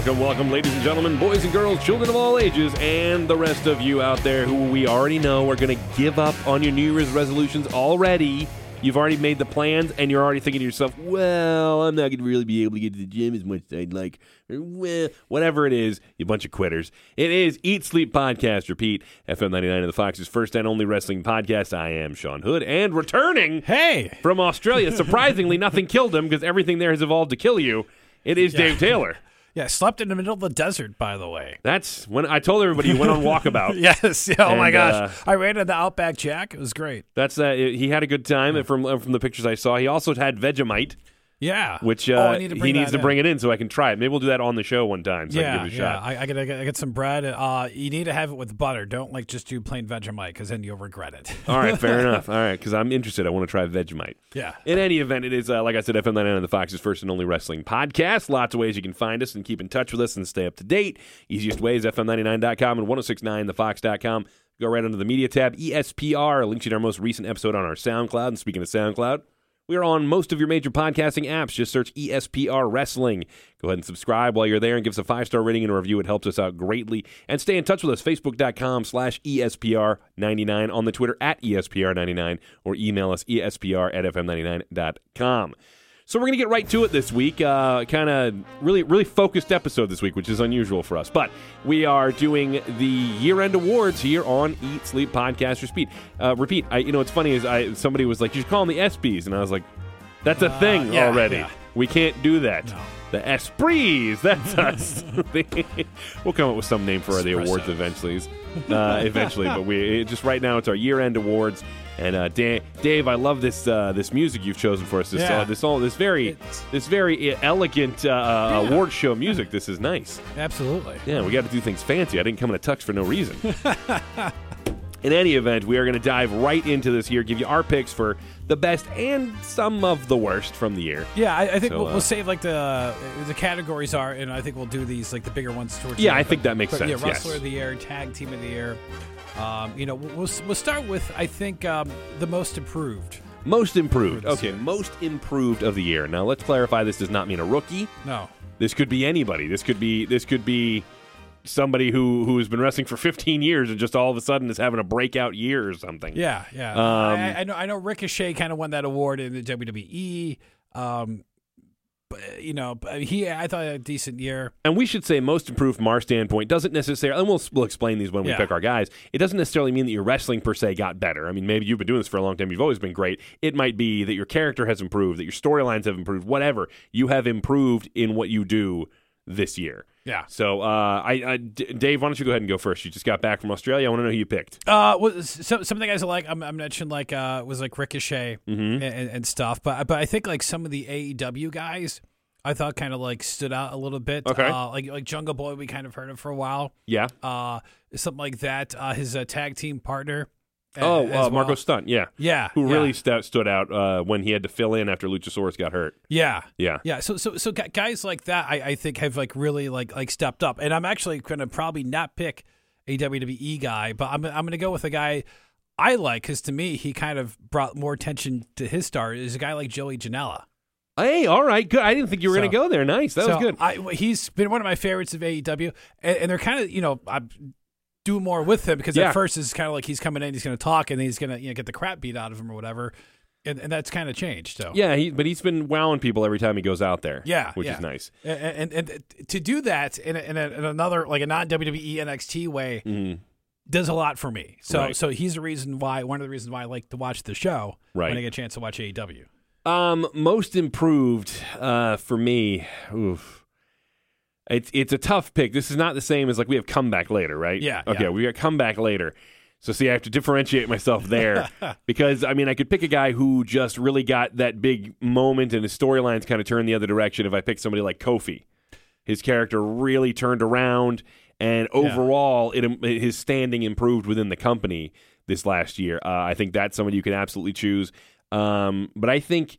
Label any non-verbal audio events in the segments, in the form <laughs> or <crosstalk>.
Welcome, welcome, ladies and gentlemen, boys and girls, children of all ages, and the rest of you out there who we already know are going to give up on your New Year's resolutions already. You've already made the plans, and you're already thinking to yourself, well, I'm not going to really be able to get to the gym as much as I'd like. Or, well, whatever it is, you bunch of quitters. It is Eat Sleep Podcast. Repeat, FM 99 of the Fox's first and only wrestling podcast. I am Sean Hood, and returning Hey, from Australia, surprisingly, nothing killed him because everything there has evolved to kill you. It is Dave Taylor. <laughs> yeah, slept in the middle of the desert, by the way. That's when I told everybody you went on walkabout. <laughs> Yes. Yeah, oh my gosh, uh, I ran in the Outback Jack. It was great. That's uh, he had a good time from uh, from the pictures I saw. He also had Vegemite, Yeah. which Oh, uh, I need he needs to bring it in so I can try it. Maybe we'll do that on the show one time so I yeah, can give it a yeah. shot. I, I gotta get, get some bread. Uh, you need to have it with butter. Don't like just do plain Vegemite because then you'll regret it. All right, fair <laughs> enough. All right, because I'm interested. I want to try Vegemite. yeah. In any event, it is, uh, like I said, FM 99 and the Fox's first and only wrestling podcast. Lots of ways you can find us and keep in touch with us and stay up to date. Easiest way is FM99.com and 1069thefox.com. Go right under the media tab, ESPR, links you to our most recent episode on our SoundCloud. And speaking of SoundCloud, we are on most of your major podcasting apps. Just search ESPR Wrestling. Go ahead and subscribe while you're there and give us a five star rating and a review. It helps us out greatly. And stay in touch with us. Facebook.com slash E ESPR99 on the Twitter at E ESPR99 or email us ESPR at FM99.com. So we're going to get right to it this week. Uh, kind of really, really focused episode this week, which is unusual for us. But we are doing the year-end awards here on Eat Sleep Podcast Repeat. Uh, repeat. I, you know, what's funny is I somebody was like, "You should call them the ESPYS," and I was like, "That's a thing Uh, yeah, already. yeah. We can't do that." No. The Esprits, that's us. <laughs> we'll come up with some name for the awards eventually. Uh, eventually, but we just right now it's our year-end awards. And uh, Dan, Dave, I love this uh, this music you've chosen for us. This Yeah. uh, this all this very It's- this very elegant uh, uh, Yeah. award show music. This is nice. Absolutely. Yeah, we got to do things fancy. I didn't come in a tux for no reason. <laughs> in any event, we are going to dive right into this here, give you our picks for the best and some of the worst from the year. Yeah, I, I think So, we'll, uh, we'll save like the the categories are, and I think we'll do these like the bigger ones towards. the Yeah, I think that makes but, sense, Yeah, yes. wrestler of the year, tag team of the year. Um, you know, we'll we'll we'll start with I think um, the most improved. Most improved. Okay, year. most improved of the year. Now let's clarify. This does not mean a rookie. No, This could be anybody. This could be this could be somebody who who has been wrestling for 15 years and just all of a sudden is having a breakout year or something. yeah, yeah. Um, I, I know I know Ricochet kind of won that award in the WWE. Um, but, you know, he I thought a decent year. And we should say most improved from our standpoint doesn't necessarily, and we'll, we'll explain these when we Yeah. pick our guys. It doesn't necessarily mean that your wrestling per se got better. I mean, maybe you've been doing this for a long time. You've always been great. It might be that your character has improved, that your storylines have improved, whatever. You have improved in what you do this year. Yeah. So, uh, I, I D- Dave, why don't you go ahead and go first? You just got back from Australia. I want to know who you picked. Uh, well, so, some of the guys I like, I'm, I mentioned like uh was like Ricochet Mm-hmm. and, and stuff, but but I think like some of the AEW guys, I thought kind of like stood out a little bit. Okay. uh, like like Jungle Boy, we kind of heard of for a while. Yeah. Uh, something like that. Uh, his uh, tag team partner. Oh, uh, well. Marko Stunt. Yeah. Yeah, Who yeah, really stu- stood out uh, when he had to fill in after Luchasaurus got hurt. Yeah. Yeah. Yeah, so so so guys like that, I, I think have like really like like stepped up, and I'm actually going to probably not pick a WWE guy, but I'm I'm going to go with a guy I like because to me he kind of brought more attention to his star is a guy like Joey Janela. Hey, all right, good. I didn't think you were So- going to go there. Nice. That so was good. I, he's been one of my favorites of AEW, and, and they're kind of you know I'm doing more with him because Yeah. at first it's kind of like he's coming in, he's going to talk, and then he's going to you know get the crap beat out of him or whatever, and, and that's kind of changed. So Yeah, he, but he's been wowing people every time he goes out there. Yeah, which yeah. is nice. and, and, and to do that in, a, in, a, in another like a non WWE NXT way Mhm. does a lot for me. So Right. so he's the reason why one of the reasons why I like to watch the show Right. when I get a chance to watch AEW. Um, most improved uh, for me. Oof. It's it's a tough pick. This is not the same as like we have comeback later, right? Yeah, Okay, yeah. we got comeback later. So see, I have to differentiate myself there <laughs> because I mean I could pick a guy who just really got that big moment and his storylines kind of turned the other direction. If I pick somebody like Kofi, his character really turned around, and overall, it his standing improved within the company this last year. Uh, I think that's someone you can absolutely choose. Um, but I think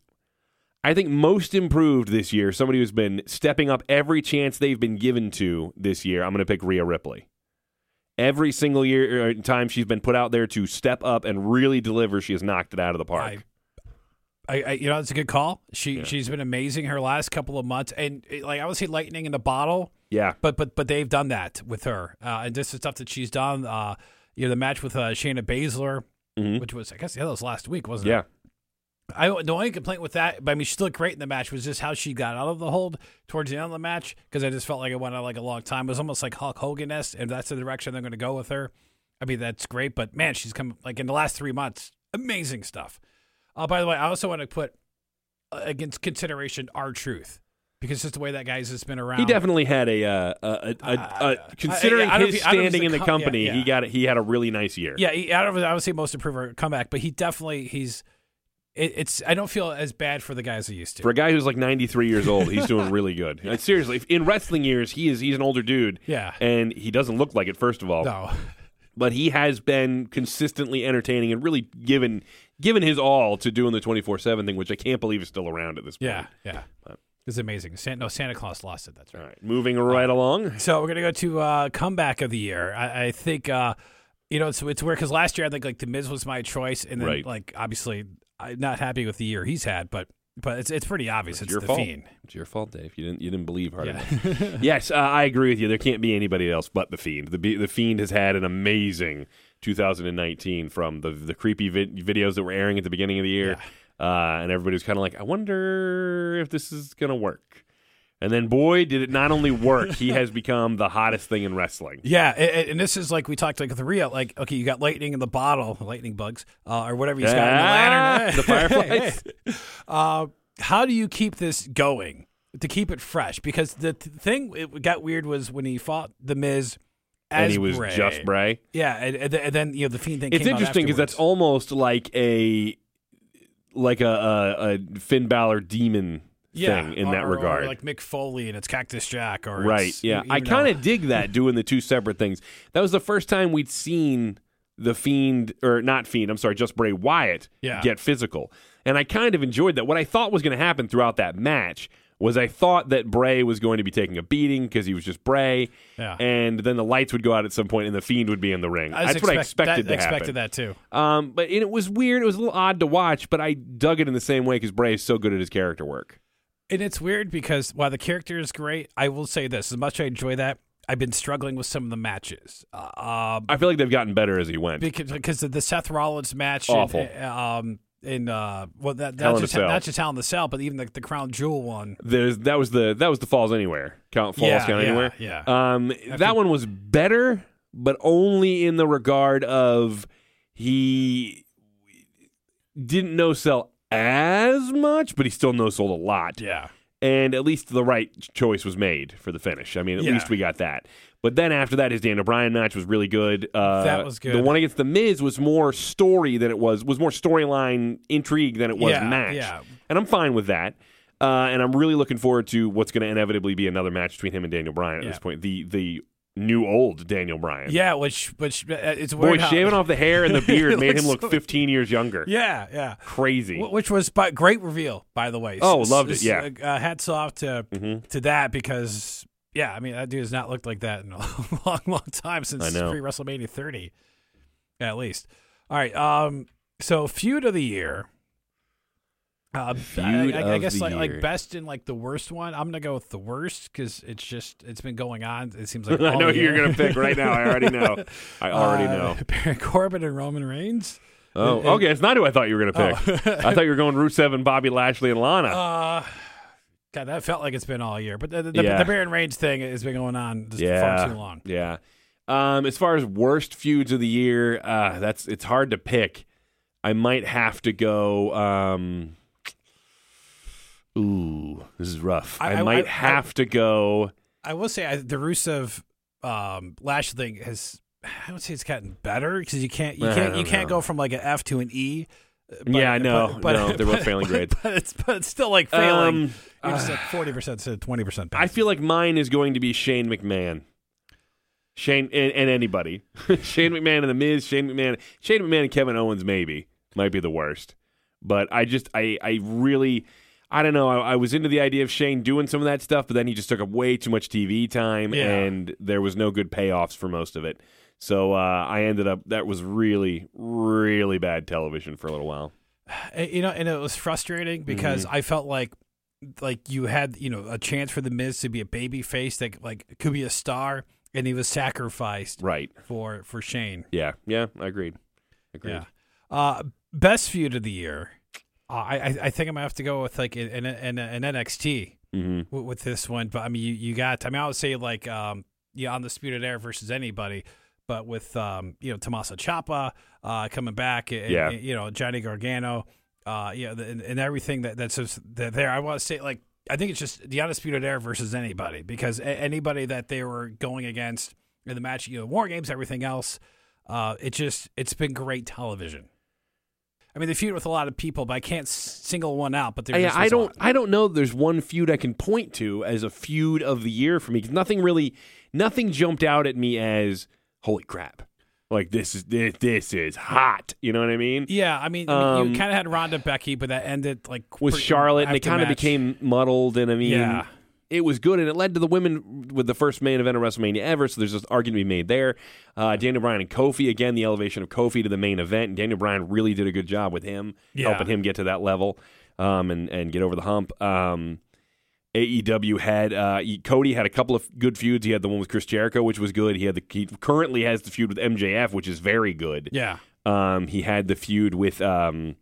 I think most improved this year, somebody who's been stepping up every chance they've been given to this year. I'm going to pick Rhea Ripley. Every single year uh, time she's been put out there to step up and really deliver, she has knocked it out of the park. I I, I you know it's a good call. She she's been amazing her last couple of months, and eh, like I would say lightning in the bottle. Yeah. But but but they've done that with her, uh, and this is stuff that she's done. Uh, you know, the match with uh, Shayna Baszler, Mhm. which was I guess yeah, that was last week, wasn't it? Yeah. it? I the only complaint with that, but I mean, she looked great in the match. Was just how she got out of the hold towards the end of the match because I just felt like it went on like a long time. It was almost like Hulk Hogan esque, and that's the direction they're going to go with her. I mean, that's great, but man, she's come like in the last three months, amazing stuff. Uh, by the way, I also want to put uh, against consideration R-Truth because just the way that guy's just been around. He definitely had a, uh, a, a, a, Uh, a considering I- I don't his don't standing in the com- company, yeah. he got he had a really nice year. Yeah, he, I don't. I would say most improver comeback, but he definitely he's. It, it's. I don't feel as bad for the guys I used to. For a guy who's like 93 years old, he's doing really good. <laughs> Like, seriously, in wrestling years, he is he's an older dude. Yeah. And he doesn't look like it, first of all. no. <laughs> But he has been consistently entertaining and really given given his all to doing the 24 7 thing, which I can't believe is still around at this point. Yeah, yeah. It's amazing. San, no, Santa Claus lost it. That's right. All right. Moving right along. So we're gonna go to uh, comeback of the year. I, I think uh, you know it's it's weird because last year I think like the Miz was my choice, and then Right. like obviously I'm not happy with the year he's had, but but it's it's pretty obvious. It's, your the fault. Fiend. It's your fault, Dave. You didn't you didn't believe hard Yeah. enough. <laughs> yes, uh, I agree with you. There can't be anybody else but the Fiend. The the Fiend has had an amazing 2019 from the the creepy vid- videos that were airing at the beginning of the year, uh, and everybody was kind of like, I wonder if this is gonna work. And then, boy, did it not only work, he has become the hottest thing in wrestling. <laughs> Yeah, a- a- and this is like we talked like with the Rhea, like okay, you got lightning in the bottle, lightning bugs, uh, or whatever he's got in the Ah, lantern, the fireflies. <laughs> Uh, how do you keep this going to keep it fresh? Because the th- thing it got weird was when he fought the Miz, as and he was Bray. just Bray. Yeah, and, and then- you know the fiend thing. It's came out interesting because that's almost like a like a, a, a Finn Balor demon yeah, thing in or- that regard. like Mick Foley and it's Cactus Jack, or right. Yeah. I kind of dig that <laughs> doing the two separate things. That was the first time we'd seen the Fiend, or not Fiend, I'm sorry, just Bray Wyatt Yeah. get physical. And I kind of enjoyed that. What I thought was going to happen throughout that match was I thought that Bray was going to be taking a beating because he was just Bray. Yeah. And then the lights would go out at some point and the Fiend would be in the ring. That's what I expected that, to happen. expected that too. Um, but and it was weird. It was a little odd to watch, but I dug it in the same way because Bray is so good at his character work. And it's weird because while the character is great, I will say this: as much as I enjoy that, I've been struggling with some of the matches. Um, I feel like they've gotten better as he went. because because of the Seth Rollins match, Awful. In, um, in uh, well, that Hell not in a just not just Hell in the Cell, but even the, the Crown Jewel one. There's that was the that was the Falls Anywhere count Falls Yeah, count yeah, anywhere. yeah. Um, that one was better, but only in the regard of he didn't no sell as much, but he still no sold a lot. Yeah, and at least the right choice was made for the finish. I mean, at Yeah. least we got that. But then after that, his Daniel Bryan match was really good. Uh, That was good. The one against the Miz was more story than it was was more storyline intrigue than it was Yeah, match. yeah. and I'm fine with that. Uh, and I'm really looking forward to what's going to inevitably be another match between him and Daniel Bryan at Yeah. this point. The the new old Daniel Bryan. yeah. Which which uh, it's Boy, how- shaving off the hair and the <laughs> beard It made him looks look so- 15 years younger. Yeah, yeah. Crazy. Wh- Which was but great reveal, by the way. Oh, loved it, s- yeah. Uh, hats off to Mhm. to that because yeah, I mean that dude has not looked like that in a <laughs> long, long time since I know. pre WrestleMania 30, at least. All right, um, so feud of the year. Uh, I, I, I guess like, like best and like the worst one. I'm gonna go with the worst because it's just it's been going on. It seems <laughs> like I know who you're going to pick right now. I already <laughs> know. I already Uh, know. <laughs> Baron Corbin and Roman Reigns. Oh, and- okay. It's not who I thought you were going to pick. I thought you were going Rusev and Bobby Lashley and Lana. Uh, God, that felt like it's been all year. But the, the, Yeah. the Baron Reigns thing has been going on just yeah, far too long. yeah. Um, as far as worst feuds of the year, uh, that's it's hard to pick. I might have to go. Um, ooh, this is rough. I, I- I- might I- have to go. I will say I, the Rusev um, Lash thing has. I would say it's gotten better because you can't you can't you can't know. go from like an F to an E. uh, But, Yeah, I know. No, they're <laughs> both failing grades. <laughs> But it's but it's still like failing. Um, You're just <sighs> like forty percent to twenty percent. I feel like mine is going to be Shane McMahon. Shane and, and anybody. <laughs> Shane McMahon and the Miz, Shane McMahon, Shane McMahon and Kevin Owens maybe might be the worst. But I just I I really I don't know. I, I was into the idea of Shane doing some of that stuff, but then he just took up way too much TV time, Yeah. and there was no good payoffs for most of it. So uh, I ended up that was really really bad television for a little while. Uh, You know, and it was frustrating because Mm-hmm. I felt like like you had you know a chance for the Miz to be a baby face that like could be a star, and he was sacrificed Right. for for Shane. Yeah. Yeah. I agreed. Agreed. Yeah. Uh, best feud of the year. Uh, I I think I'm gonna have to go with like an an, an NXT hmm with, with this one. But I mean, you, you got. I mean, I would say like um yeah, Undisputed Era versus anybody. But with um you know Tommaso Ciampa uh coming back and, Yeah. and, you know Johnny Gargano uh yeah and, and everything that that's just that there. I want to say like I think it's just the Undisputed Era versus anybody because a- anybody that they were going against in the match, you know, war games, everything else. Uh, it just it's been great television. I mean, they feud with a lot of people, but I can't single one out. But there I, just I was a don't. I don't know. There's one feud I can point to as a feud of the year for me. 'cause nothing really, nothing jumped out at me as holy crap. Like this is this, this is hot. You know what I mean? Yeah, I mean, Um, you kind of had Ronda Becky, but that ended like With pretty- Charlotte, and it kind of became muddled. And I mean, Yeah. It was good, and it led to the women with the first main event of WrestleMania ever. So there's this argument to be made there. Uh, Daniel Bryan and Kofi again, the elevation of Kofi to the main event. And Daniel Bryan really did a good job with him, Yeah. helping him get to that level um, and and get over the hump. Um, AEW had uh, Cody had a couple of good feuds. He had the one with Chris Jericho, which was good. He had the he currently has the feud with MJF, which is very good. Yeah, Um, he had the feud with um,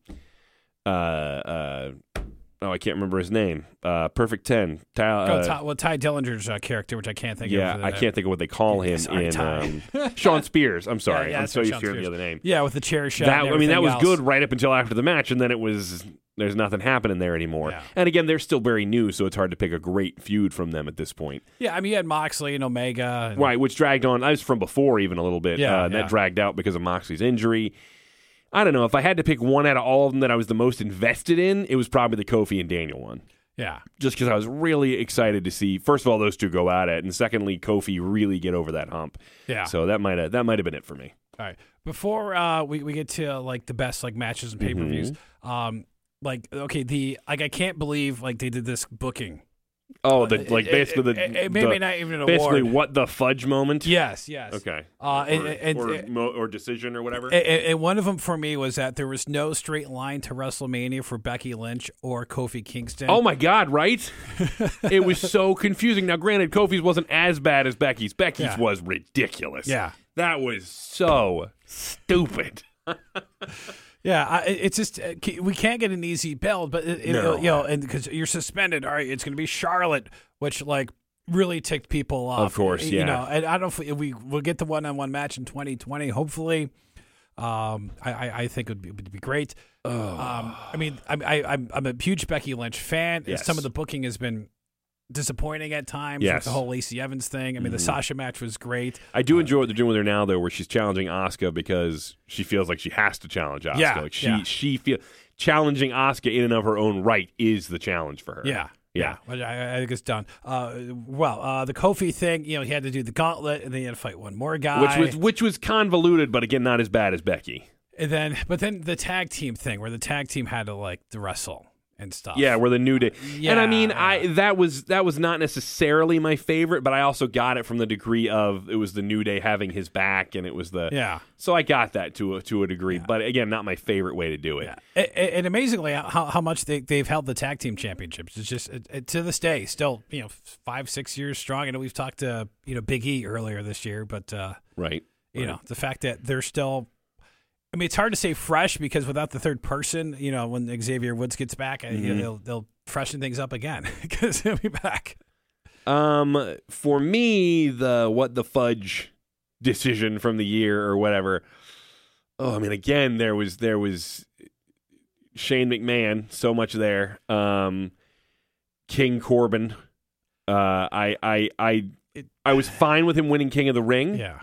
uh, uh, oh, I can't remember his name. Uh, Perfect Ten. Ty, Go uh, Ty, well, Tye Dillinger's uh, character, which I can't think yeah, of. I can't think of what they call him Sorry, in um, <laughs> Shawn Spears. I'm sorry, Yeah, yeah, I'm so used to hearing the other name. Yeah, with the chair shot. That I mean, that was else. good right up until after the match, and then it was there's nothing happening there anymore. Yeah. And again, they're still very new, so it's hard to pick a great feud from them at this point. Yeah, I mean, you had Moxley and Omega. And, Right, which dragged on. I was from before even a little bit. Yeah, uh, and yeah. that dragged out because of Moxley's injury. I don't know if I had to pick one out of all of them that I was the most invested in. It was probably the Kofi and Daniel one, Yeah, just because I was really excited to see first of all those two go at it, and secondly Kofi really get over that hump. yeah. So that might have that might have been it for me. All right. Before uh, we we get to uh, like the best like matches and pay per views, Mm-hmm. um, like okay, the like I can't believe like they did this booking. Oh, the like it- basically it, the, it, maybe the- not even an basically award. what the fudge moment. Yes, yes. Okay. Uh, and, or, and, or, and- or decision or whatever. and- and one of them for me was that there was no straight line to WrestleMania for Becky Lynch or Kofi Kingston. Oh my God! Right? <laughs> it was so confusing. Now, granted, Kofi's wasn't as bad as Becky's. Becky's Yeah. was ridiculous. Yeah. that was so stupid. <laughs> Yeah, I, it's just uh, we can't get an easy build, but it, it- No. you know, and because you're suspended, all right, it's going to be Charlotte, which like really ticked people off. Of course, you yeah. know, and I don't know if we we'll get the one on one match in 2020. Hopefully, um, I, I, I think it would be, would be great. Um, I mean, I'm I, I'm I'm a huge Becky Lynch fan. Yes. Some of the booking has been disappointing at times. Yes. with the whole Lacey Evans thing. I mean, the Sasha match was great. I do enjoy what they're doing with her now, though, where she's challenging Asuka because she feels like she has to challenge Asuka. Yeah, like she yeah. she feel challenging Asuka in and of her own right is the challenge for her. Yeah. Yeah. Well, I, I think it's done. Uh, well, uh, the Kofi thing, you know, he had to do the gauntlet, and then he had to fight one more guy. Which was which was convoluted, but again, not as bad as Becky. and then, but then the tag team thing, where the tag team had to like wrestle and stuff. Yeah, where the new day. and I mean, I that was that was not necessarily my favorite, but I also got it from the degree of it was the new day having his back, and it was the yeah. So I got that to a, to a degree, but again, not my favorite way to do it. Yeah. A- a- And amazingly, how, how much they, they've held the tag team championships. It's just it, it- to this day still, you know, five six years strong. I know we've talked to you know Big E earlier this year, but uh, Right. you know the fact that they're still i mean it's hard to say fresh because without the third person you know when xavier woods gets back Mm-hmm. they'll, they'll freshen things up again <laughs> because he'll be back Um, for me, the what the fudge decision from the year or whatever. Oh, I mean, again, there was there was Shane McMahon, so much there. Um, King Corbin. Uh, I I I I was fine with him winning King of the Ring. yeah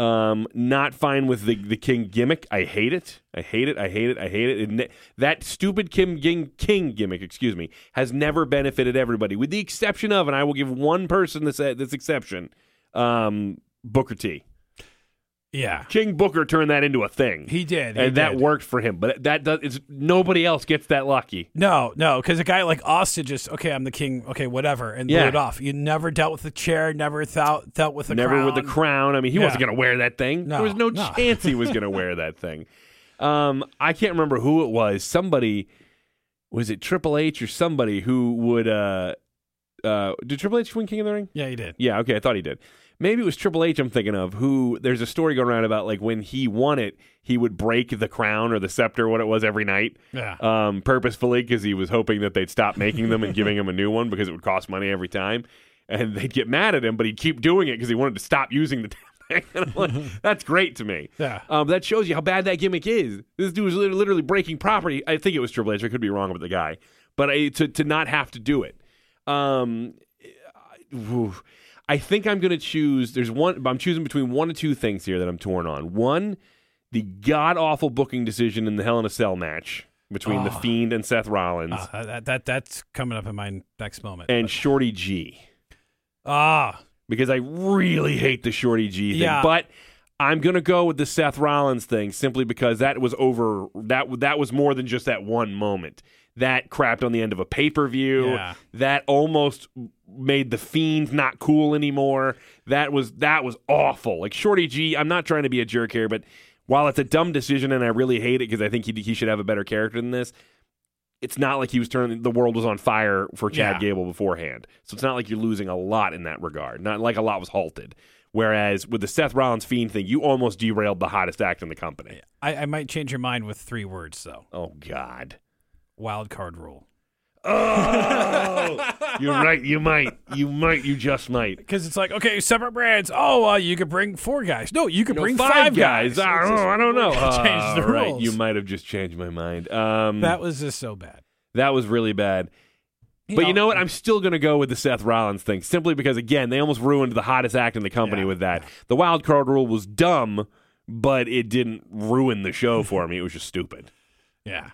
Um, not fine with the the King gimmick. I hate it. I hate it. I hate it. I hate it. that stupid Kim King, gimmick, excuse me, has never benefited everybody, with the exception of, and I will give one person this this exception, um, Booker T. yeah King Booker turned that into a thing, he did he and that did. worked for him. But that does it's nobody else gets that lucky. no no because a guy like austin just okay i'm the king okay whatever and Yeah. blew it off you never dealt with the chair never thought dealt with the Never crown. with the crown. I mean, he Yeah. wasn't going to wear that thing. No, there was no, no. chance he was going <laughs> to wear that thing. Um, I can't remember who it was. Somebody was it Triple H or somebody who would uh uh did Triple H win King of the Ring? Yeah, he did. Yeah, okay, I thought he did. Maybe it was Triple H I'm thinking of, who there's a story going around about like when he won it, he would break the crown or the scepter, what it was, every night, Yeah. um, purposefully because he was hoping that they'd stop making them and giving him a new one because it would cost money every time. And they'd get mad at him, but he'd keep doing it because he wanted to stop using the damn thing. <laughs> And I'm like, <laughs> that's great to me. Yeah. Um, that shows you how bad that gimmick is. This dude was literally breaking property. I think it was Triple H. I could be wrong about the guy, but I, to to not have to do it. Um, I- I think I'm going to choose. There's one. I'm choosing between one or two things here that I'm torn on. One, the god awful booking decision in the Hell in a Cell match between the Oh. Fiend and Seth Rollins Uh, that, that that's coming up in my next moment. and Shorty G ah, because I really hate the Shorty G thing. Yeah. But I'm gonna go with the Seth Rollins thing simply because that was over. That that was more than just that one moment. That crapped on the end of a pay per view. Yeah. That almost made the Fiend not cool anymore. That was that was awful. Like Shorty G. I'm not trying to be a jerk here, but while it's a dumb decision and I really hate it because I think he he should have a better character than this. It's not like he was turning the world was on fire for Chad Yeah. Gable beforehand. So it's not like you're losing a lot in that regard. Not like a lot was halted. Whereas with the Seth Rollins Fiend thing, you almost derailed the hottest act in the company. I, I might change your mind with three words though. Oh God. Wild card rule. Oh, <laughs> you're right. You might. You might. You just might. Because it's like, okay, separate brands. Oh, uh, you could bring four guys. No, you could No, bring five, guys. I don't know. I don't know. <laughs> Change the All right, rules. You might have just changed my mind. Um, That was just so bad. that was really bad. but you know what? I'm still going to go with the Seth Rollins thing simply because, again, they almost ruined the hottest act in the company Yeah, with that. The wild card rule was dumb, but it didn't ruin the show for me. It was just stupid. Yeah.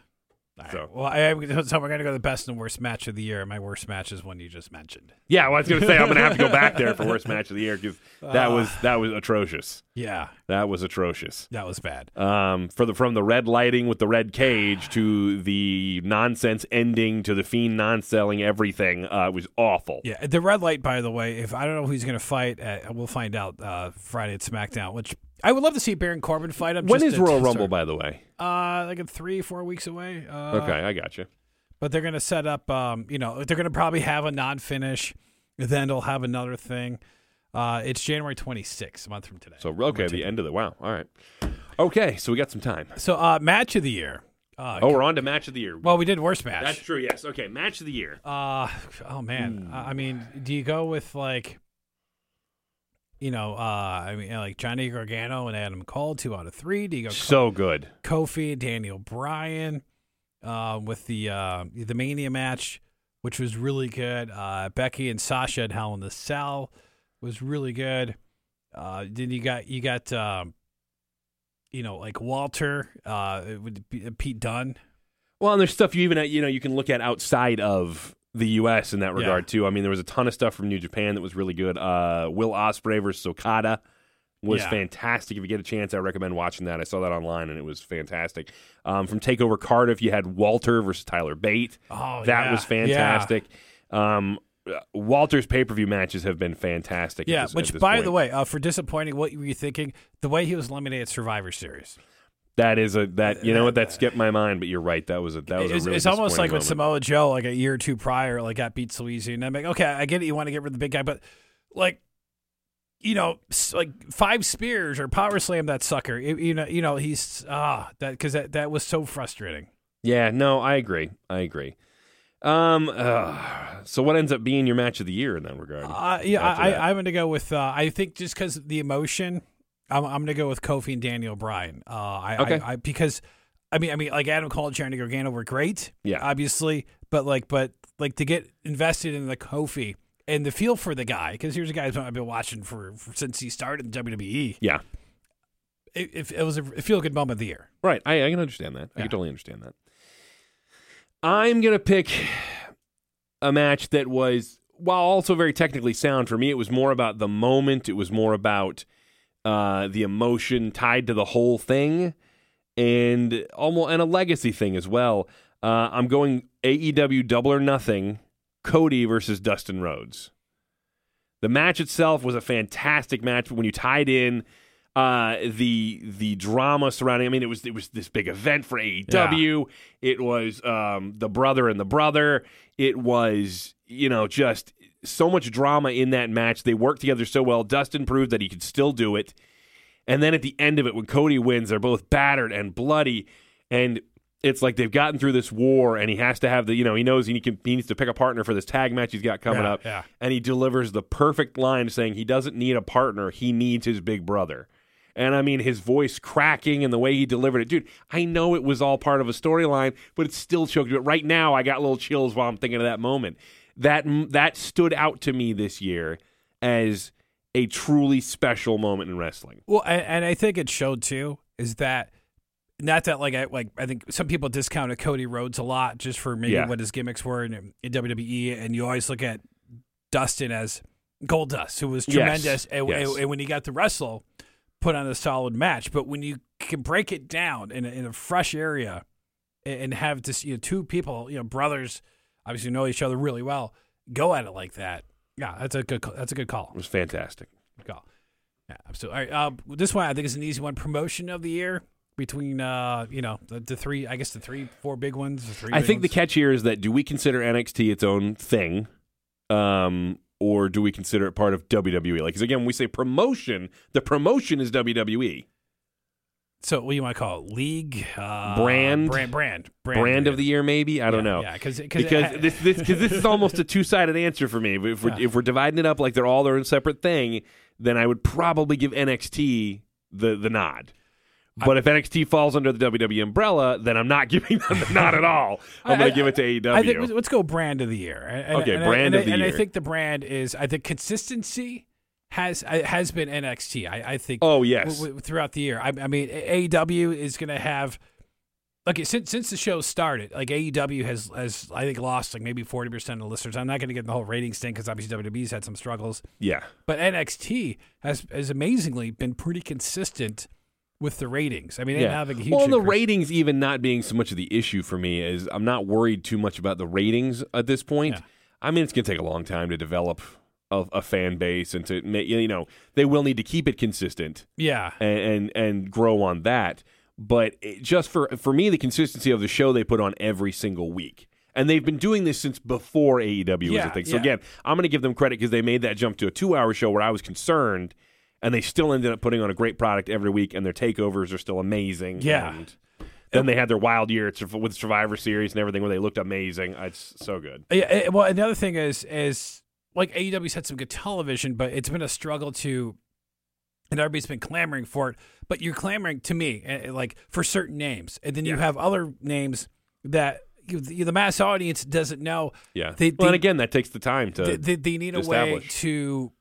All right. So- Well, I, <laughs> so we're gonna go to the best and worst match of the year. My worst match is one you just mentioned. Yeah, well, I was going to say I'm going to have to go back there for <laughs> worst match of the year because that was that was atrocious. Yeah, That was atrocious. that was bad. Um, for the from the red lighting with the red cage to the nonsense ending to the fiend non-selling everything uh, it was awful. Yeah, the red light. By the way, if I don't know who he's gonna fight, at, we'll find out uh, Friday at SmackDown. Which I would love to see Baron Corbin fight him. When is Royal Rumble, start- by the way? Uh, like in three, four weeks away. Uh, Okay, I got you. but they're gonna set up. Um, you know, they're gonna probably have a non-finish. Then they'll have another thing. Uh, it's January 26th, a month from today. So okay, the end of the wow. All right. Okay, so we got some time. So, uh, match of the year. Uh, Oh, we're on to match of the year. well, we did worst match. That's true. Yes. Okay, match of the year. Uh oh man. I I mean, do you go with like you know, uh I mean like Johnny Gargano and Adam Cole, two out of three? Do you go So good. Kofi Daniel Bryan uh with the uh the Mania match, which was really good. Uh Becky and Sasha at Hell in the Cell was really good. Uh then you got you got um you know, like Walter, uh, Pete Dunn. Well, and there's stuff you even you know you can look at outside of the U.S. in that Yeah. regard too. I mean, there was a ton of stuff from New Japan that was really good. Uh, Will Ospreay versus Okada was Yeah. fantastic. If you get a chance, I recommend watching that. I saw that online and it was fantastic. Um, from Takeover Cardiff, you had Walter versus Tyler Bate. Oh, that yeah. was fantastic. Um, uh, Walter's pay per view matches have been fantastic. Yeah, this- which by point. the way, uh, for disappointing, what were you thinking? The way he was eliminated Survivor Series. That is a that you know what that skipped my mind, but you're right. That was a that was It's, a really it's almost like disappointing when. Samoa Joe, like a year or two prior, like got beat so easy, and I'm like, okay, I get it, you want to get rid of the big guy, but like, you know, like five spears or power slam that sucker. You- you know, you know, he's ah that because that that was so frustrating. Yeah, no, I agree. I agree. Um, uh, so what ends up being your match of the year in that regard? Uh, yeah, I, that. I, I'm going to go with. Uh, I think just because the emotion, I'm, I'm going to go with Kofi and Daniel Bryan. Uh, I, Okay. I, I because, I mean, I mean, like Adam Cole and Johnny Gargano were great, Yeah. obviously, but like, but like to get invested in the Kofi and the feel for the guy, because here's a guy I've been watching for, for since he started in WWE. yeah, It, it, it was a feel good moment of the year. right. I, I can understand that. I can totally understand that. I'm gonna pick a match that was, while also very technically sound for me, it was more about the moment. It was more about uh, the emotion tied to the whole thing, and almost and a legacy thing as well. Uh, I'm going AEW Double or Nothing, Cody versus Dustin Rhodes. The match itself was a fantastic match, but when you tied in uh, the the drama surrounding. I mean, it was it was this big event for AEW. It was um, the brother and the brother. It was you know just so much drama in that match. They worked together so well. Dustin proved that he could still do it. And then at the end of it, when Cody wins, they're both battered and bloody, and it's like they've gotten through this war, and he has to have the you know he knows he, can, he needs to pick a partner for this tag match he's got coming Yeah, up, yeah. and he delivers the perfect line saying he doesn't need a partner, he needs his big brother. And I mean, his voice cracking and the way he delivered it. Dude, I know it was all part of a storyline, but it still choked me. Right now, I got little chills while I'm thinking of that moment. That that stood out to me this year as a truly special moment in wrestling. Well, and, and I think it showed too is that not that like I like I think some people discounted Cody Rhodes a lot just for maybe Yeah. what his gimmicks were in, in WWE, and you always look at Dustin as Gold Dust, who was Yes. tremendous, and, Yes. and, and when he got to wrestle, put on a solid match. But when you can break it down in a, in a fresh area and, and have this you know two people, you know brothers, obviously know each other really well, go at it like that. Yeah, that's a good that's a good call. It was fantastic. Good call. Yeah, absolutely. All right, uh, this one I think is an easy one. Promotion of the year between uh, you know the, the three, I guess the three, four big ones. Three I big think the catch here is that do we consider NXT its own thing, um, or do we consider it part of WWE? Like, because again, when we say promotion, the promotion is WWE. So what do you want to call it? League uh, Brand? brand, brand, brand, Brand of the year, maybe. I don't know. Yeah, because because this this because this is almost a <laughs> two sided answer for me. If we're Yeah. if we're dividing it up like they're all their own separate thing, then I would probably give NXT the the nod. But if NXT falls under the WWE umbrella, then I'm not <laughs> giving them the nod at all. I'm going to give it to AEW. I think let's go brand of the year. And- Okay, and brand and of I, the and I think the brand is I think consistency has uh, has been NXT. I, I think. oh yes, w- w- throughout the year. I, I mean, AEW is going to have. Okay, since since the show started, like AEW has has I think lost like maybe forty percent of the listeners. I'm not going to get in the whole ratings thing because obviously WWE's had some struggles, yeah. but NXT has has amazingly been pretty consistent with the ratings. I mean, Yeah. having a huge. well, the ratings even not being so much of the issue for me is I'm not worried too much about the ratings at this point. Yeah. I mean, it's going to take a long time to develop a, a fan base and to make you know they will need to keep it consistent yeah, and and, and grow on that. But it, just for for me, the consistency of the show they put on every single week. And they've been doing this since before AEW was a thing. So yeah. again, I'm going to give them credit because they made that jump to a two-hour show where I was concerned, and they still ended up putting on a great product every week, and their takeovers are still amazing. Yeah. And then they had their wild year with Survivor Series and everything where they looked amazing. It's so good. Yeah, eh, well, another thing is is like AEW's had some good television, but it's been a struggle to, and everybody's been clamoring for it. But you're clamoring to me, eh, like for certain names, and then you have other names that you, the the mass audience doesn't know. Yeah. They- well, and again, that takes the time to. They, they need a way to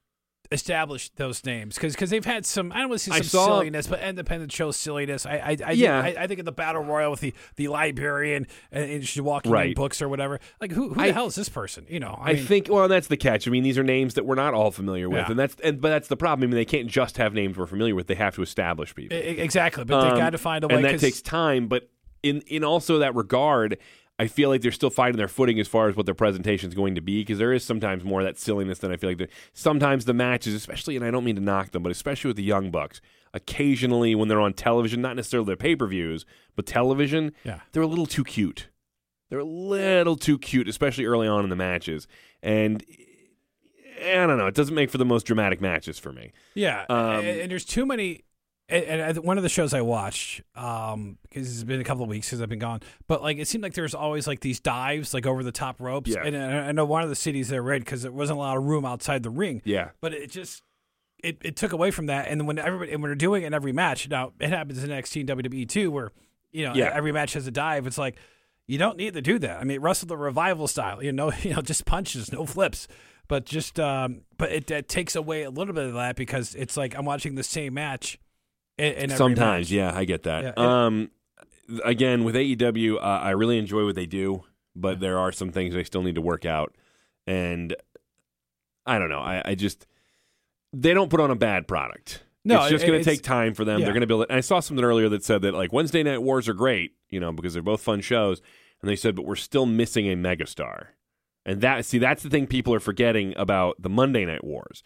establish those names because because they've had some I don't want to say I some saw- silliness, but independent show silliness. I I, I Yeah. think, I, I think of the battle royal with the the librarian and, and she's walking in Right. books or whatever. Like who who I- the hell is this person? You know, I, I, mean, think well that's the catch. I mean these are names that we're not all familiar with, Yeah. and that's and but that's the problem. I mean they can't just have names we're familiar with; they have to establish people, E- Exactly, but they Um, got to find a way. and that takes time. But in in also that regard, I feel like they're still finding their footing as far as what their presentation is going to be because there is sometimes more of that silliness than I feel like. The, sometimes the matches, especially, and I don't mean to knock them, but especially with the young bucks, occasionally when they're on television, not necessarily their pay per views, but television, Yeah. they're a little too cute. They're a little too cute, especially early on in the matches, and. I don't know. It doesn't make for the most dramatic matches for me. yeah, um, and, and there's too many. And, and one of the shows I watched, um, because it's been a couple of weeks since I've been gone, but like it seemed like there's always like these dives, like over the top ropes. Yeah. And I I know one of the cities they're in because there wasn't a lot of room outside the ring. Yeah. but it just it, it took away from that. And when everybody and when they're doing it in every match, now it happens in NXT and WWE too, where you know Yeah. every match has a dive. It's like you don't need to do that. I mean, wrestle the revival style, you know, <laughs> you know, just punches, no flips. But just um, but it, it takes away a little bit of that because it's like I'm watching the same match. In, in Sometimes, match. yeah, I get that. Yeah, and- um, again, with AEW, uh, I really enjoy what they do, but there are some things they still need to work out, and I don't know. I, I just they don't put on a bad product. No, it's just going to take time for them. yeah. They're going to build it. And I saw something earlier that said that like Wednesday Night Wars are great, you know, because they're both fun shows. And they said, but we're still missing a megastar. And that see, that's the thing people are forgetting about the Monday Night Wars.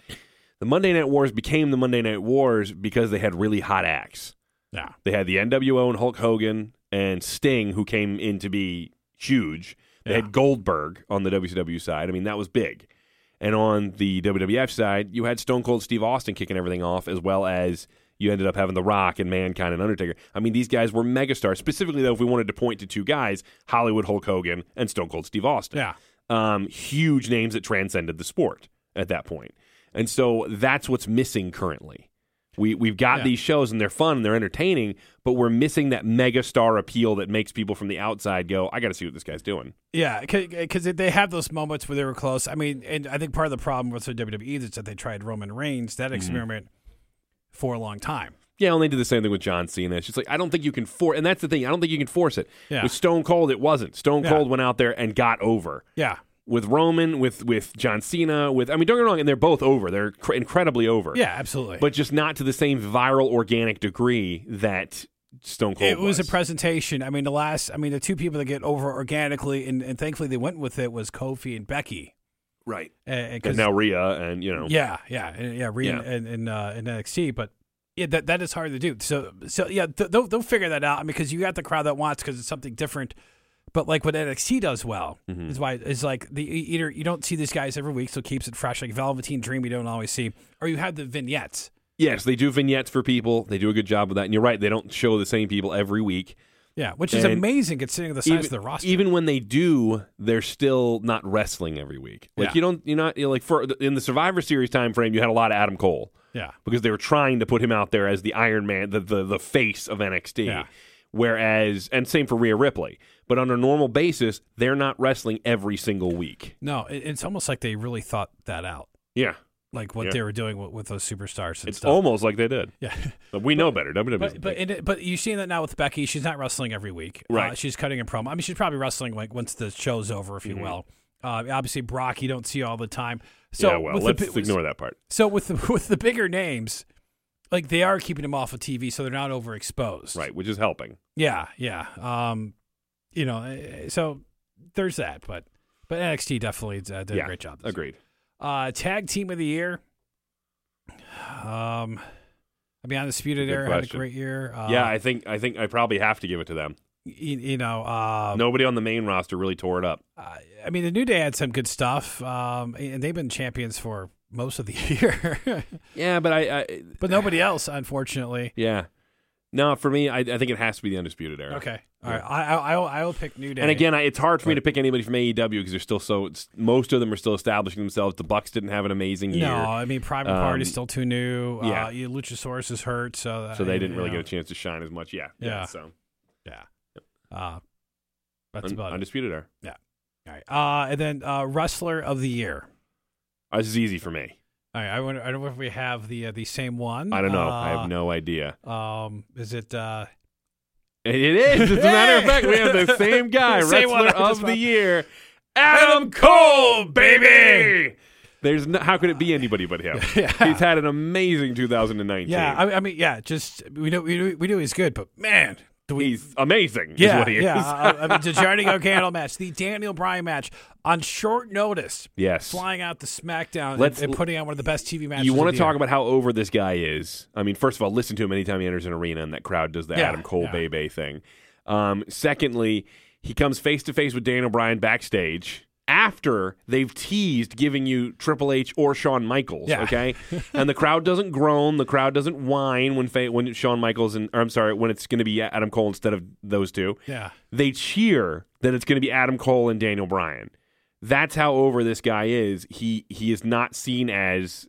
The Monday Night Wars became the Monday Night Wars because they had really hot acts. Yeah. They had the NWO and Hulk Hogan and Sting, who came in to be huge. They Yeah. had Goldberg on the WCW side. I mean, that was big. And on the WWF side, you had Stone Cold Steve Austin kicking everything off, as well as you ended up having The Rock and Mankind and Undertaker. I mean, these guys were megastars. Specifically, though, if we wanted to point to two guys, Hollywood Hulk Hogan and Stone Cold Steve Austin Yeah. um, huge names that transcended the sport at that point. And so that's what's missing currently. We we've got Yeah. these shows and they're fun and they're entertaining, but we're missing that mega star appeal that makes people from the outside go, "I got to see what this guy's doing." Yeah, because they have those moments where they were close. I mean, and I think part of the problem with the WWE is that they tried Roman Reigns, Mm-hmm. that experiment, for a long time. Yeah, and they did the same thing with John Cena. It's just like I don't think you can force, and that's the thing. I don't think you can force it. Yeah. With Stone Cold, it wasn't. Stone Yeah. Cold went out there and got over. Yeah. With Roman, with with John Cena, with I mean, don't get me wrong, and they're both over. They're cr- incredibly over. Yeah, absolutely. but just not to the same viral organic degree that Stone Cold it was a presentation. I mean, the last, I mean, the two people that get over organically, and, and thankfully they went with it was Kofi and Becky. right. And, And now Rhea, and you know, Yeah, yeah, and, yeah, Rhea Yeah. and in, uh, in NXT, but yeah, that that is hard to do. So so yeah, th- they'll they'll figure that out. I mean, because you got the crowd that wants because it's something different. But like what NXT does well Mm-hmm. is why is like the either you don't see these guys every week, so it keeps it fresh. Like Velveteen Dream, you don't always see, or you have the vignettes. yes, they do vignettes for people. They do a good job with that. And you're right; they don't show the same people every week. Yeah, which is And amazing considering the size even, of the roster. even when they do, they're still not wrestling every week. Like Yeah. you don't, you're not you're like for in the Survivor Series time frame, you had a lot of Adam Cole yeah, because they were trying to put him out there as the Iron Man, the the, the face of NXT. Yeah. Whereas, and same for Rhea Ripley. But on a normal basis, they're not wrestling every single week. no, it's almost like they really thought that out, Yeah, like what Yeah. they were doing with, with those superstars and it's stuff. almost like they did. <laughs> yeah. But we know better. WWE. But but it, but you're seeing that now with Becky. She's not wrestling every week. Right. Uh, she's cutting a promo. I mean, she's probably wrestling like once the show's over, if you Mm-hmm. will. Uh, obviously, Brock you don't see all the time. So yeah, well, let's the, ignore that part. So with the, <laughs> with the bigger names, like they are keeping them off of TV, so they're not overexposed. Right, which is helping. Yeah. Yeah. Um, you know, eh, so there's that. But but NXT definitely uh, did yeah, a great job. this Agreed. Uh, tag team of the year. Um, I mean, Undisputed Era had a great year. Uh, yeah, I think I think I probably have to give it to them. you, you know, uh, Nobody on the main roster really tore it up. uh, I mean, the New Day had some good stuff, um, and they've been champions for most of the <laughs> year, Yeah, but I, I but nobody else, unfortunately. yeah. No, for me, I, I think it has to be the undisputed era. Okay, all right, I, I, I'll, I'll pick New Day. And again, I, it's hard for me to pick anybody from AEW because they're still so. It's, most of them are still establishing themselves. The Bucks didn't have an amazing year, no, I mean, Private Um, Party's still too new. yeah. uh, Luchasaurus is hurt, so so they didn't really get a chance to shine as much. Yeah, Yeah. So Yeah, uh, that's un- about it. undisputed era. Yeah. All right, uh, and then uh, Wrestler of the Year. Uh, this is easy for me. All right, I wonder, I don't know if we have the uh, the same one. I don't know. Uh, I have no idea. Um, is it? Uh, It is. As a <laughs> matter of fact, we have the same guy, <laughs> Same wrestler of the found. year, Adam Cole, baby. There's no, how could it be anybody but him? <laughs> Yeah. He's had an amazing 2019. yeah, I, I mean, yeah, just we know we we know he's good, but man? He's amazing. is yeah, what he is. yeah. uh, I mean, the <laughs> Johnny Gargano match, the Daniel Bryan match on short notice, yes. flying out the SmackDown and- Let's- and, putting on one of the best TV matches. You want to talk year. about how over this guy is? I mean, first of all, listen to him anytime he enters an arena and that crowd does the Yeah, Adam Cole yeah. Bay Bay thing. Um, secondly, he comes face to face with Daniel Bryan backstage after they've teased giving you Triple H or Shawn Michaels. Yeah. Okay, and the crowd doesn't groan, the crowd doesn't whine when fa- when Shawn Michaels and or I'm sorry when it's going to be Adam Cole instead of those two. Yeah, They cheer that it's going to be Adam Cole and Daniel Bryan. That's how over this guy is. He he is not seen as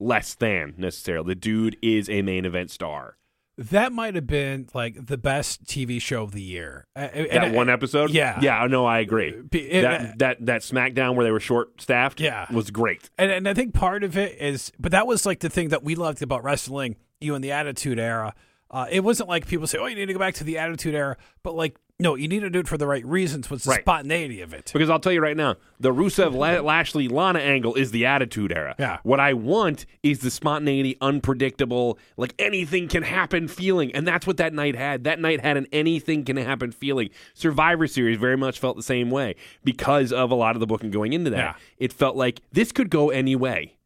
less than necessarily. The dude is a main event star. That might have been like the best TV show of the year. Uh, and- That and- one episode, yeah. yeah, no, I agree. Be- it- that that that SmackDown where they were short staffed, Yeah. was great. And, and I think part of it is, but that was like the thing that we loved about wrestling, you in the Attitude Era. Uh, it wasn't like people say, "Oh, you need to go back to the Attitude Era," but like, no, you need to do it for the right reasons. What's the Right. spontaneity of it? Because I'll tell you right now, the Rusev Lashley Lana angle is the Attitude Era. Yeah. What I want is the spontaneity, unpredictable, like anything can happen feeling, and that's what that night had. That night had an anything can happen feeling. Survivor Series very much felt the same way because of a lot of the booking going into that. Yeah. It felt like this could go any way.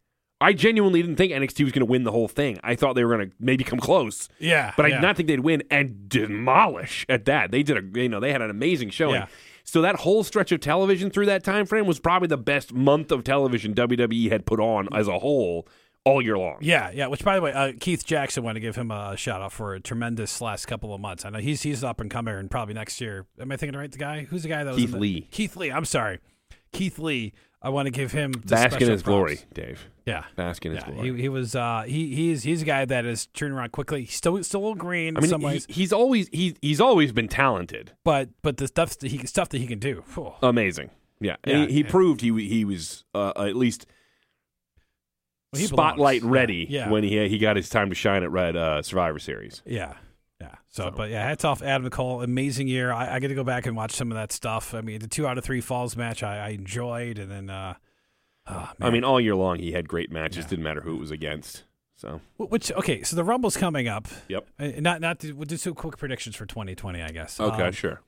I genuinely didn't think NXT was going to win the whole thing. I thought they were going to maybe come close, Yeah, but I yeah. did not think they'd win and demolish at that. They did a you know they had an amazing showing. Yeah. So that whole stretch of television through that time frame was probably the best month of television WWE had put on as a whole all year long. Yeah, yeah. Which, by the way, uh, Keith Jackson want to give him a shout out for a tremendous last couple of months. I know he's he's up and coming, and probably next year. Am I thinking right? The guy who's the guy that was Keith the- Lee. Keith Lee. I'm sorry, Keith Lee. I want to give him the Bask in his props. glory, Dave. Yeah, Bask in his yeah. glory. He, he was uh, he he's he's a guy that is turning around quickly. He's still still a little green I in mean, some he- ways, he's always he, he's always been talented, but but the stuff that he stuff that he can do. phew. amazing. Yeah, Yeah, he, he yeah. proved he he was uh, at least Well, spotlight belongs. ready when he he got his time to shine at Red uh, Survivor Series. Yeah. So, but yeah, hats off Adam Cole. Amazing year. I, I got to go back and watch some of that stuff. I mean, the two out of three falls match I, I enjoyed, and then, uh, oh, I mean, all year long he had great matches. Yeah. Didn't matter who it was against. So which okay, so the Rumble's coming up. Yep. Uh, Not not to, we'll do some quick predictions for 2020, I guess. okay, Um, sure.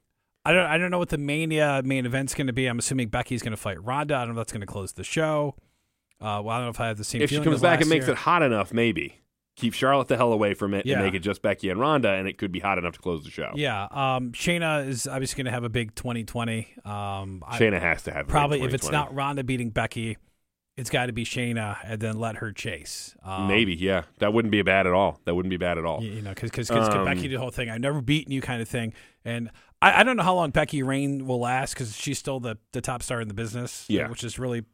I don't I don't know what the Mania main event's going to be. I'm assuming Becky's going to fight Ronda. I don't know if that's going to close the show. Uh, well, I don't know if I have the same. If she comes back and makes year. it hot enough, maybe keep Charlotte the hell away from it Yeah. and make it just Becky and Ronda, and it could be hot enough to close the show. Yeah, um, Shayna is obviously going to have a big 2020. Um, I- has to have probably if it's not Ronda beating Becky, it's got to be Shayna, and then let her chase. Um, maybe yeah, that wouldn't be bad at all. That wouldn't be bad at all. you, know, because Um, Becky did the whole thing. I've never beaten you, kind of thing. And I, I don't know how long Becky Reign will last because she's still the the top star in the business. Yeah. which is really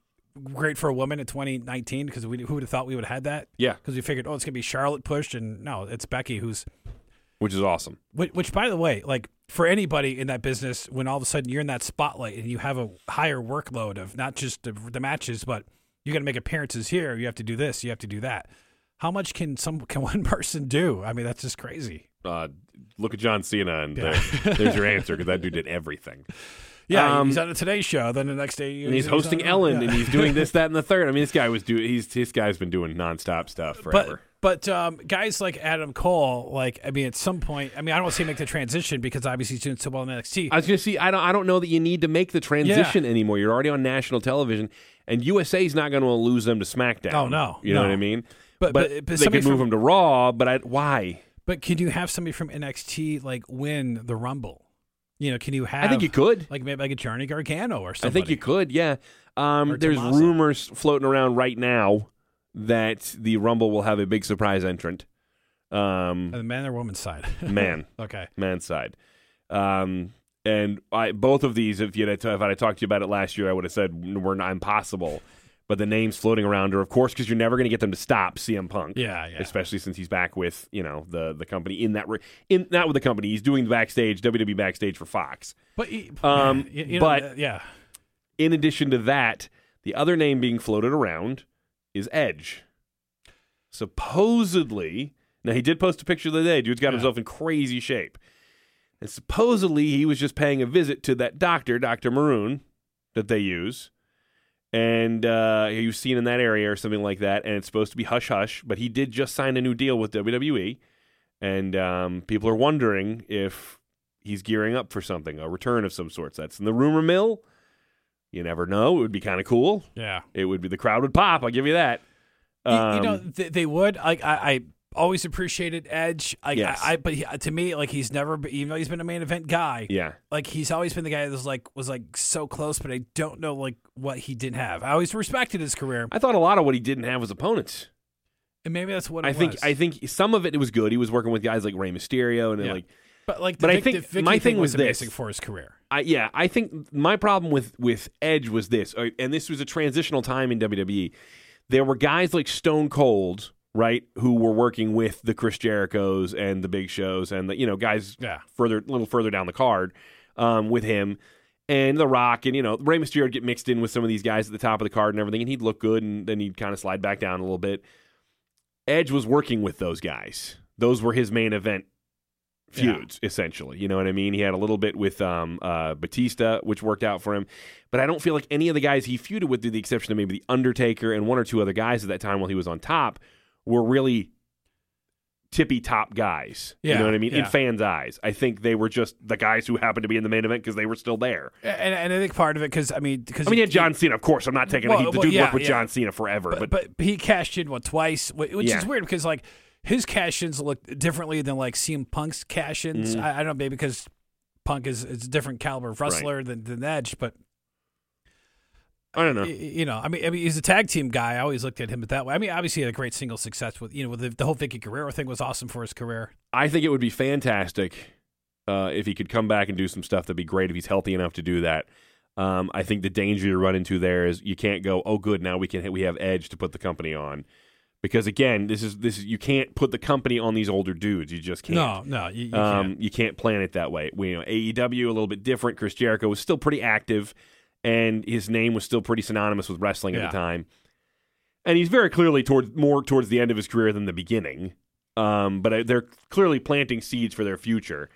great for a woman in 2019 because we who would have thought we would have had that Yeah, because we figured oh it's gonna be Charlotte pushed and no it's Becky who's which is awesome. Which, which, by the way, like for anybody in that business, when all of a sudden you're in that spotlight and you have a higher workload of not just the, the matches, but you got to make appearances here. You have to do this. You have to do that. How much can some can <laughs> one person do? I mean, that's just crazy. Uh, look at John Cena, and Yeah. there- there's your answer because that dude <laughs> did everything. Yeah, Um, he's on the Today Show. Then the next day, And he's hosting on- Ellen, yeah. and he's doing this, <laughs> that, and the third. I mean, this guy was doing. He's this guy's been doing nonstop stuff forever. But but um, guys like Adam Cole, like I mean, at some point, I mean, I don't want to say make the transition because obviously he's doing so well in NXT. I was gonna see. I don't. I don't know that you need to make the transition anymore. You're already on national television, and USA's not going to lose them to SmackDown. Oh, no, you know no. what I mean. But- but, but- but they could move from- him to Raw. But I, why? But can you have somebody from NXT like win the Rumble? You know, can you have? I think you could. like maybe like a Johnny Gargano or something. I think you could. Yeah. Um, there's Tommaso. rumors floating around right now that the Rumble will have a big surprise entrant. Um, the man or woman's side. <laughs> man. okay. man's side. Um, and I both of these, if you if I had talked to you about it last year, I would have said were not impossible. But the names floating around are, of course, because you're never going to get them to stop CM Punk. Yeah, yeah. Especially since he's back with you know the the company in that re- in not with the company he's doing the backstage WWE backstage for Fox. But he- Um, you- but- yeah, In addition to that, the other name being floated around is Edge. Supposedly, now he did post a picture the other day. Dude's got Yeah. himself in crazy shape. And supposedly he was just paying a visit to that doctor, Dr. Maroon, that they use. And uh, was seen in that area or something like that. And it's supposed to be hush hush, but he did just sign a new deal with WWE. And um, people are wondering if he's gearing up for something, a return of some sorts. That's in the rumor mill. You never know. It would be kind of cool. yeah. It would be the crowd would pop. I'll give you that. You- you, know, Um, they, they would. Like I, I always appreciated Edge. Like Yes. I, I, but he, to me, like he's never, been, even though he's been a main event guy. yeah. Like he's always been the guy that was like was like so close, but I don't know like what he didn't have. I always respected his career, I thought a lot of what he didn't have was opponents. and maybe that's what it I think was. I think some of it was good. He was working with guys like Rey Mysterio and Yeah. like but like, the but I think my thing was was this. for his career. I yeah, I think my problem with with Edge was this, uh, and this was a transitional time in WWE. There were guys like Stone Cold, right, who were working with the Chris Jericho's and the Big Shows, and the you know guys Yeah. further, a little further down the card um, with him. And The Rock, and you know, Rey Mysterio would get mixed in with some of these guys at the top of the card and everything, and he'd look good, and then he'd kind of slide back down a little bit. Edge was working with those guys; those were his main event feuds, essentially. You know what I mean? He had a little bit with um, uh, Batista, which worked out for him, but I don't feel like any of the guys he feuded with, with the exception of maybe the Undertaker and one or two other guys at that time while he was on top, were really tippy top guys. You know what I mean? In fans' eyes, I think they were just the guys who happened to be in the main event because they were still there. And, and I think part of it because I mean because I mean, yeah, John Cena, of course. I'm not taking Well, it. He, the well, dude yeah, worked with yeah. John Cena forever, but, but, but he cashed in what twice, which Yeah. is weird because like his cash ins look differently than like CM Punk's cash ins. Mm-hmm. I, I don't know, maybe because Punk is is a different caliber of wrestler than, than Edge, but I don't know. you know, I mean, I mean, he's a tag team guy. I always looked at him that way. I mean, obviously, he had a great single success with you know with the, the whole Vickie Guerrero thing was awesome for his career. I think it would be fantastic uh, if he could come back and do some stuff. That'd be great if he's healthy enough to do that. Um, I think the danger you run into there is you can't go, oh, good, now we can we have Edge to put the company on, because again, this is this is you can't put the company on these older dudes. You just can't. No, no, you, you um, can't. you can't plan it that way. We, you know, AEW a little bit different. Chris Jericho was still pretty active, and his name was still pretty synonymous with wrestling at the time. And he's very clearly towards more towards the end of his career than the beginning. Um, but I, they're clearly planting seeds for their future.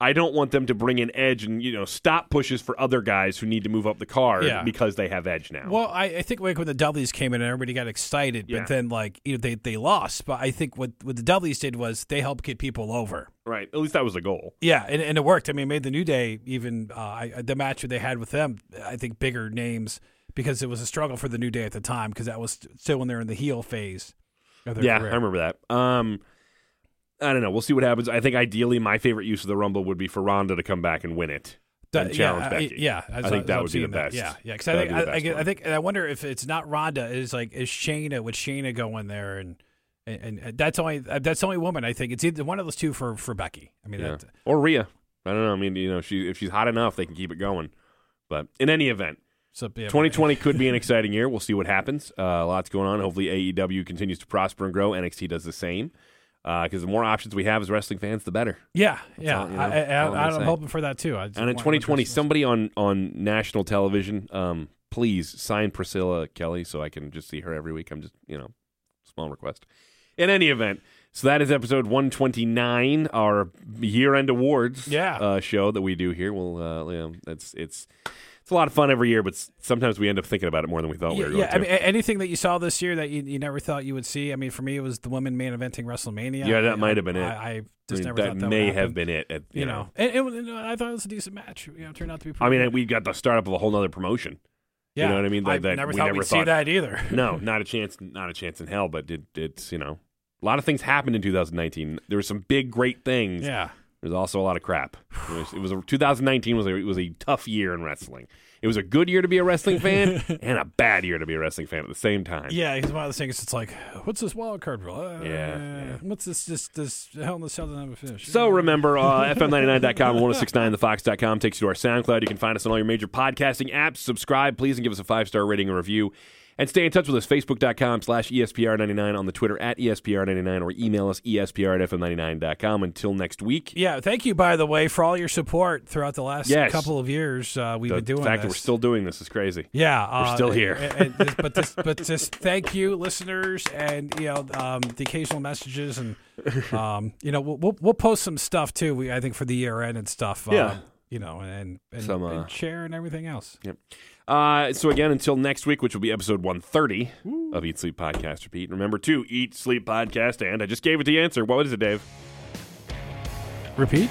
I don't want them to bring in Edge and you know stop pushes for other guys who need to move up the card Yeah. because they have Edge now. Well, I, I think like when the Dudleys came in, and everybody got excited, Yeah. but then like you know they they lost. But I think what what the Dudleys did was they helped get people over. right? At least that was the goal. Yeah, and, and it worked. I mean, it made the New Day even uh, I, the match that they had with them. I think bigger names because it was a struggle for the New Day at the time because that was still when they're in the heel phase. Of their Yeah, career. I remember that. Um, I don't know. We'll see what happens. I think ideally, my favorite use of the Rumble would be for Ronda to come back and win it and challenge yeah, I- Becky. yeah, I as think that would be the that. best. Yeah, yeah. Because I think I, I, best get- one. I think I wonder if it's not Ronda is like is Shayna would Shayna go in there and. And, and that's only that's the only woman I think it's either one of those two for for Becky. I mean, Yeah. that, Or Rhea. I don't know. I mean, you know, she if she's hot enough, they can keep it going. But in any event, so yeah, 2020 could be an <laughs> exciting year. We'll see what happens. Uh, lots going on. Hopefully, AEW continues to prosper and grow. NXT does the same. Because the more options we have as wrestling fans, the better. Yeah, yeah. all- you know, I, that's all I'm I, gonna I, I'm hoping for that too. And in 2020, somebody on on national television, um, please sign Priscilla Kelly so I can just see her every week. I'm just, you know, small request. In any event, so that is episode 129, our year-end awards Yeah. uh, show that we do here. We'll, uh, you know, it's it's it's a lot of fun every year, but sometimes we end up thinking about it more than we thought we were going to. yeah. to. I mean, anything that you saw this year that you, you never thought you would see. I mean, for me, it was the women main eventing WrestleMania. Yeah, that I- might have been it. I, I I just mean, never that thought that may have been it. At, you, You know, know, and, and, and I thought it was a decent match. You know, it turned out to be. I mean, we got the startup of a whole nother promotion. yeah. you know what I mean? That- I never we thought never we'd see that either. <laughs> no, <laughs> not a chance, not a chance in hell. But it, it's you know, a lot of things happened in 2019. There were some big, great things. yeah. There's also a lot of crap. It was, it was a, 2019 was a, it was a tough year in wrestling. It was a good year to be a wrestling fan <laughs> and a bad year to be a wrestling fan at the same time. Yeah, he's one of those things. It's like, what's this wild card rule? Uh, Yeah, yeah. What's this? This this Hell in the Cell doesn't have a finish. So remember, uh, FM99.com and 1069thefox.com takes you to our SoundCloud. You can find us on all your major podcasting apps. Subscribe, please, and give us a five star rating and review. And stay in touch with us, facebook.com slash E ESPR99, on the Twitter at E ESPR99, or email us, ESPR at FM99.com. Until next week. Yeah, thank you, by the way, for all your support throughout the last Yes. couple of years. Uh, we've The been doing The fact that we're still doing this is crazy. Yeah, uh, we're still here. and- and this- but this, but <laughs> just thank you, listeners, and you know um, the occasional messages, and <laughs> um, you know we'll, we'll we'll post some stuff too. We I think for the year end and stuff. Yeah. um, you know, and and, Some, uh, and share and everything else. Yep. Uh, so again, until next week, which will be episode 130 of Eat Sleep Podcast Repeat. Remember to Eat Sleep Podcast, and I just gave it the answer. What is it, Dave? Repeat.